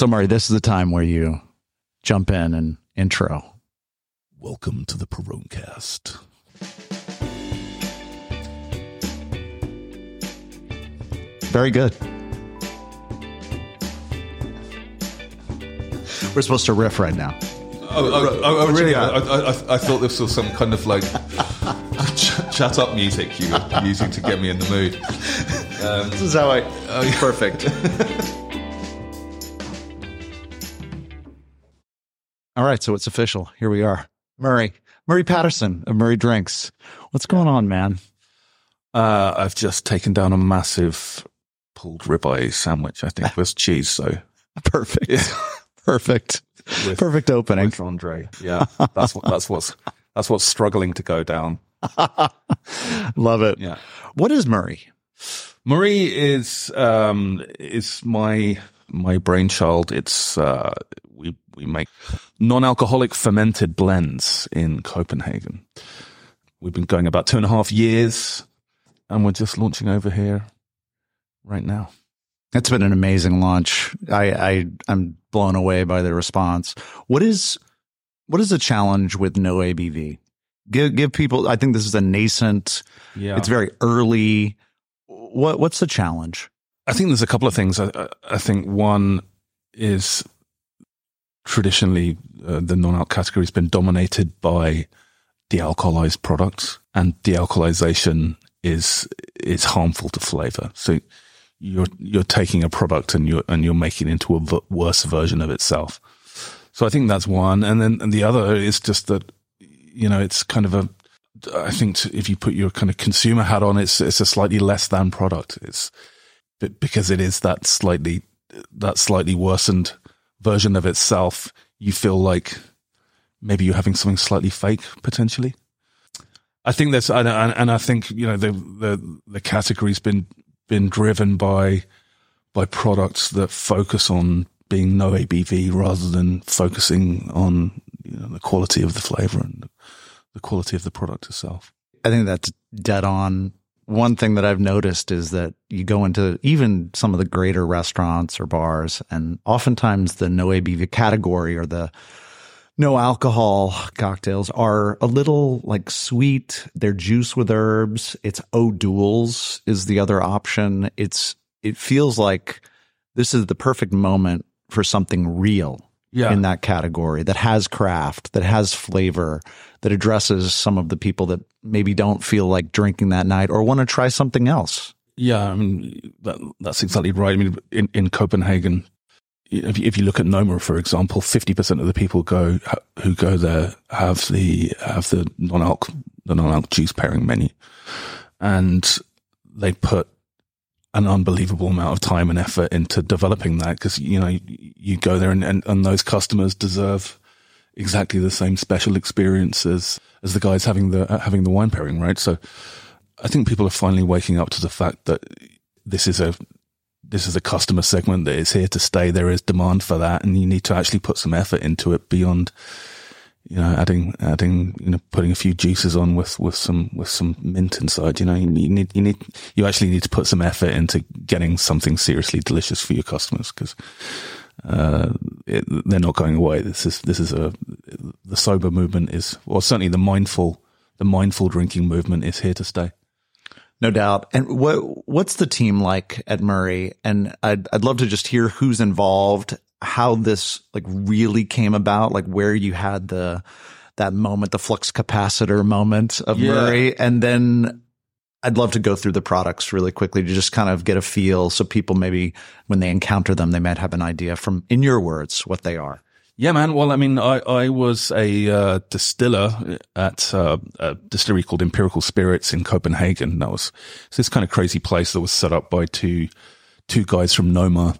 So, Murray, this is the time where you jump in and intro. Welcome to the Porróncast. Very good. We're supposed to riff right now. Oh, oh, oh, oh really? I, I, I, thought this was some kind of like ch- chat up music you were using to get me in the mood. Um, this is how I. Oh, perfect. All right, so it's official. Here we are. Murray, Murray Paterson of Muri Drinks. What's going on, man? Uh, I've just taken down a massive pulled ribeye sandwich, I think, with cheese. So perfect. Yeah. Perfect. With, Perfect opening. With Andre. Yeah. That's what, that's what's, that's what's struggling to go down. Love it. Yeah. What is Muri? Muri is, um, is my, my brainchild. It's, uh, we, we make non-alcoholic fermented blends in Copenhagen. We've been going about two and a half years and we're just launching over here right now. It's been an amazing launch. I, I I'm blown away by the response. What is what is the challenge with no ABV? Give give people. I think this is a nascent. Yeah, it's very early. What what's the challenge? I think there's a couple of things. I, I think one is traditionally uh, the non-alc category has been dominated by dealcoholized products, and dealcoholization is is harmful to flavor. So you're you're taking a product and you're and you're making it into a v- worse version of itself. So I think that's one, and then and the other is just that you know it's kind of a. I think if you put your kind of consumer hat on, it's it's a slightly less than product. It's because it is that slightly that slightly worsened version of itself. You feel like maybe you're having something slightly fake potentially. I think that's and, and I think you know the the the category's been been driven by by products that focus on being no ABV rather than focusing on you know, the quality of the flavor and the quality of the product itself. I think that's dead on. One thing that I've noticed is that you go into even some of the greater restaurants or bars, and oftentimes the no ABV category or the no alcohol cocktails are a little like sweet. They're juice with herbs. It's O'Doul's is the other option. It's, it feels like this is the perfect moment for something real yeah. in that category that has craft, that has flavor, that addresses some of the people that maybe don't feel like drinking that night or want to try something else. Yeah, I mean that, that's exactly right. I mean, in, in Copenhagen, if you, if you look at Noma, for example, 50% of the people go, who go there have the, have the non-alc, the non-alc juice pairing menu. And they put an unbelievable amount of time and effort into developing that because, you know, you, go there and, and, and, those customers deserve exactly the same special experience as, as the guys having the, uh, having the wine pairing, right? So I think people are finally waking up to the fact that this is a, this is a customer segment that is here to stay. There is demand for that, and you need to actually put some effort into it beyond, you know, adding adding you know putting a few juices on with with some with some mint inside. You know, you need you need you actually need to put some effort into getting something seriously delicious for your customers because. Uh, it, they're not going away. This is this is a the sober movement is, or certainly the mindful the mindful drinking movement is here to stay. No doubt. And what what's the team like at Muri? And I'd I'd love to just hear who's involved, how this like really came about, like where you had the that moment, the flux capacitor moment of yeah. Muri, and then I'd love to go through the products really quickly to just kind of get a feel, so people maybe when they encounter them, they might have an idea from in your words what they are. Yeah, man. Well, I mean, I, I was a uh, distiller at uh, a distillery called Empirical Spirits in Copenhagen. That was this kind of crazy place that was set up by two two guys from Noma.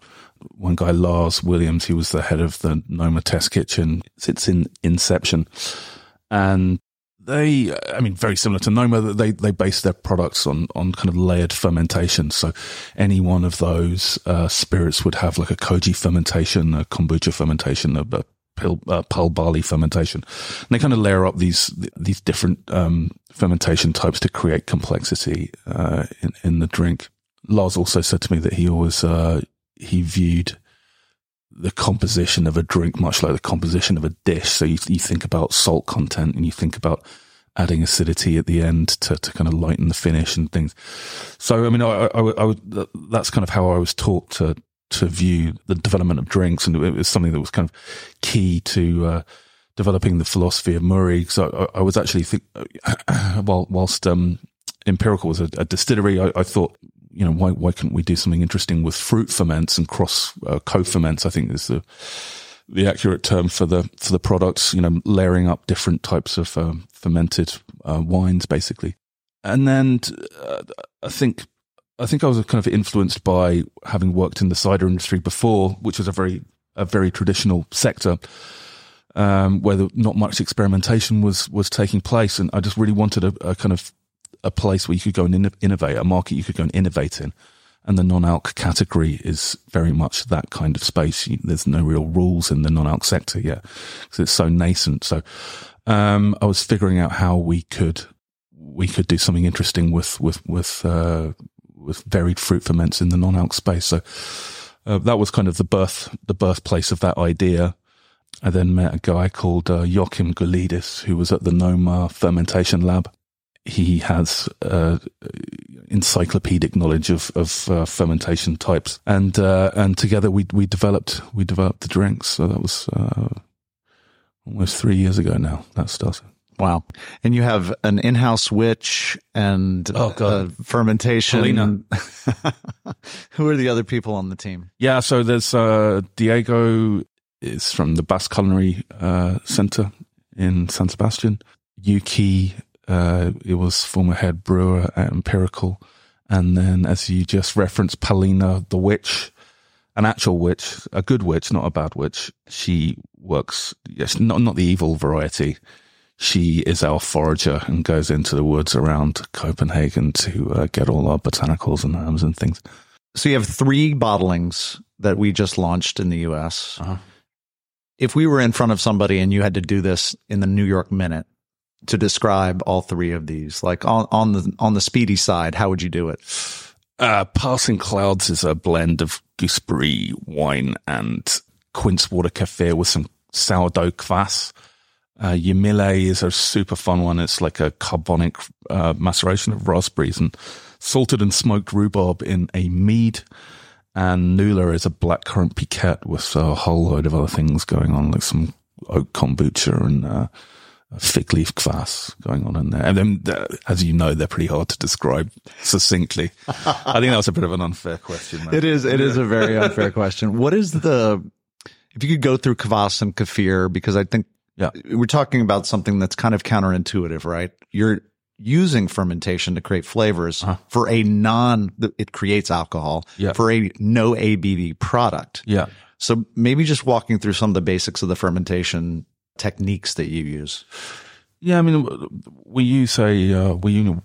One guy, Lars Williams, he was the head of the Noma Test Kitchen. It's in Inception, and they, I mean, very similar to Noma, they, they base their products on, on kind of layered fermentation. So any one of those, uh, spirits would have like a koji fermentation, a kombucha fermentation, a, a pill, uh, barley fermentation. And they kind of layer up these, these different, um, fermentation types to create complexity, uh, in, in the drink. Lars also said to me that he always, uh, he viewed the composition of a drink, much like the composition of a dish. So you, you think about salt content and you think about adding acidity at the end to, to kind of lighten the finish and things. So, I mean, I, I, I, that's kind of how I was taught to, to view the development of drinks. And it was something that was kind of key to, uh, developing the philosophy of Muri. So I, I was actually think, while, whilst, um, Empirical was a, a distillery, I, I, thought, you know, why, why couldn't we do something interesting with fruit ferments and cross, uh, co-ferments? I think is the, the accurate term for the for the products. You know, layering up different types of um, fermented uh, wines, basically. And then uh, I think I think I was kind of influenced by having worked in the cider industry before, which was a very a very traditional sector. Um, where the, not much experimentation was was taking place, and I just really wanted a, a kind of a place where you could go and in, innovate, a market you could go and innovate in and the non-alc category is very much that kind of space. There's no real rules in the non-alc sector yet because it's so nascent. So, um, I was figuring out how we could, we could do something interesting with, with, with, uh, with varied fruit ferments in the non-alc space. So, uh, that was kind of the birth, the birthplace of that idea. I then met a guy called uh, Joachim Goulidis, who was at the Noma fermentation lab. He has uh, encyclopedic knowledge of of uh, fermentation types, and uh, and together we we developed we developed the drinks. So that was uh, almost three years ago now. That started. Wow! And you have an in-house witch and oh god, fermentation. Who are the other people on the team? Yeah, so there's uh, Diego is from the Basque Culinary uh, Center in San Sebastian. Yuki uh, it was former head brewer at Empirical. And then, as you just referenced, Paulina, the witch, an actual witch, a good witch, not a bad witch. She works, yes, not, not the evil variety. She is our forager and goes into the woods around Copenhagen to uh, get all our botanicals and herbs and things. So you have three bottlings that we just launched in the US. Uh-huh. If we were in front of somebody and you had to do this in the New York Minute, to describe all three of these? Like on, on the on the speedy side, how would you do it? Uh, Passing Clouds is a blend of gooseberry wine and quince water kefir with some sourdough kvass. Uh, Yamilé is a super fun one. It's like a carbonic uh, maceration of raspberries and salted and smoked rhubarb in a mead. And Nuala is a blackcurrant piquette with a whole load of other things going on, like some oak kombucha and uh, fig leaf kvass going on in there. And then, uh, as you know, they're pretty hard to describe succinctly. I think that was a bit of an unfair question. It is. It is a very unfair question. What is the, if you could go through kvass and kefir, because I think yeah. we're talking about something that's kind of counterintuitive, right? You're using fermentation to create flavors uh-huh. for a non, it creates alcohol yeah. for a no ABV product. Yeah. So maybe just walking through some of the basics of the fermentation techniques that you use? Yeah, I mean, we use a uh, we you know,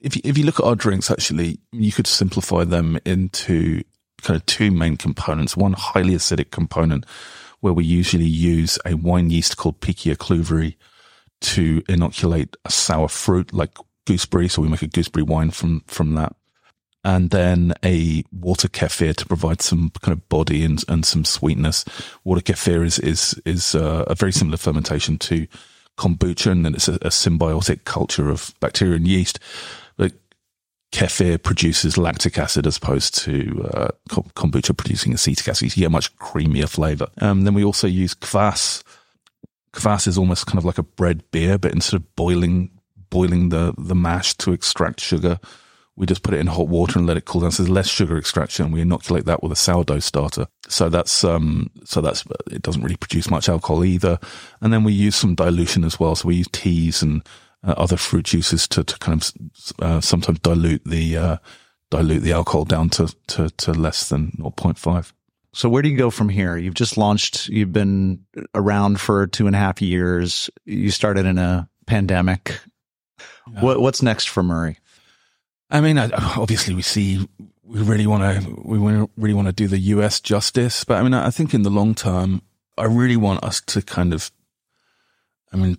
if you, if you look at our drinks, actually, you could simplify them into kind of two main components. One highly acidic component, where we usually use a wine yeast called Pichia kluyveri to inoculate a sour fruit like gooseberry. So we make a gooseberry wine from from that and then a water kefir to provide some kind of body and, and some sweetness. Water kefir is is is uh, a very similar fermentation to kombucha, and then it's a, a symbiotic culture of bacteria and yeast. But kefir produces lactic acid as opposed to uh, kombucha producing acetic acid. You get a much creamier flavor. Um, then we also use kvass. Kvass is almost kind of like a bread beer, but instead of boiling boiling the the mash to extract sugar we just put it in hot water and let it cool down. So there's less sugar extraction. We inoculate that with a sourdough starter. So that's, um, so that's, it doesn't really produce much alcohol either. And then we use some dilution as well. So we use teas and uh, other fruit juices to, to kind of, uh, sometimes dilute the, uh, dilute the alcohol down to, to, to less than 0.5. So where do you go from here? You've just launched, you've been around for two and a half years. You started in a pandemic. Yeah. What, what's next for Muri? I mean, obviously we see we really want to we really want to do the U.S. justice, but I mean, I think in the long term, I really want us to kind of, I mean,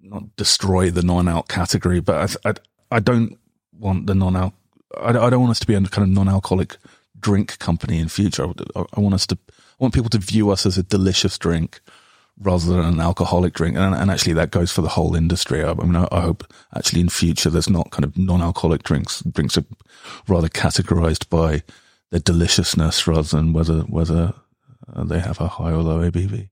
not destroy the non-alc category, but I, I, I don't want the non-alc. I, I don't want us to be a kind of non-alcoholic drink company in future. I, I want us to, I want people to view us as a delicious drink rather than an alcoholic drink. And, and actually that goes for the whole industry. I, I mean, I, I, hope actually in future there's not kind of non-alcoholic drinks. Drinks are rather categorized by their deliciousness rather than whether, whether uh, they have a high or low ABV.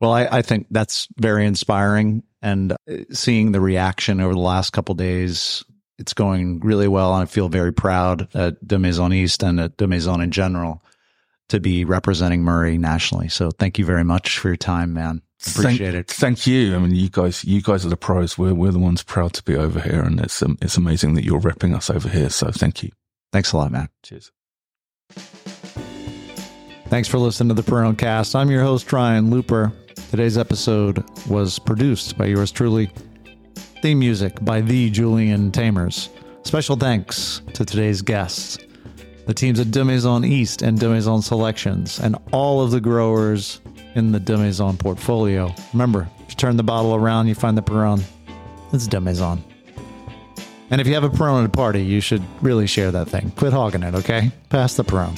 Well, I, I think that's very inspiring and uh, seeing the reaction over the last couple days, it's going really well. I feel very proud at De Maison East and at De Maison in general to be representing Muri nationally. So thank you very much for your time, man. Appreciate thank, it. Thank you. I mean, you guys, you guys are the pros. We're we're the ones proud to be over here, and it's um, it's amazing that you're repping us over here. So thank you. Thanks a lot, man. Cheers. Thanks for listening to the Porrón Cast. I'm your host Ryan Looper. Today's episode was produced by yours truly. Theme music by the Julian Tamers. Special thanks to today's guests the teams at Demaison East and Demaison Selections, and all of the growers in the Demaison portfolio. Remember, if you turn the bottle around, you find the Porrón. It's Demaison. And if you have a Porrón at a party, you should really share that thing. Quit hogging it, okay? Pass the Porrón.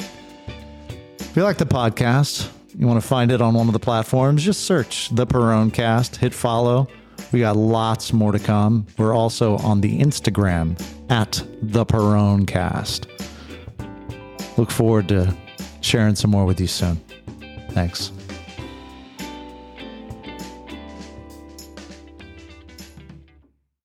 If you like the podcast, you want to find it on one of the platforms, just search the Porrón Cast, hit follow. We got lots more to come. We're also on the Instagram at the Porrón Cast. Look forward to sharing some more with you soon. Thanks.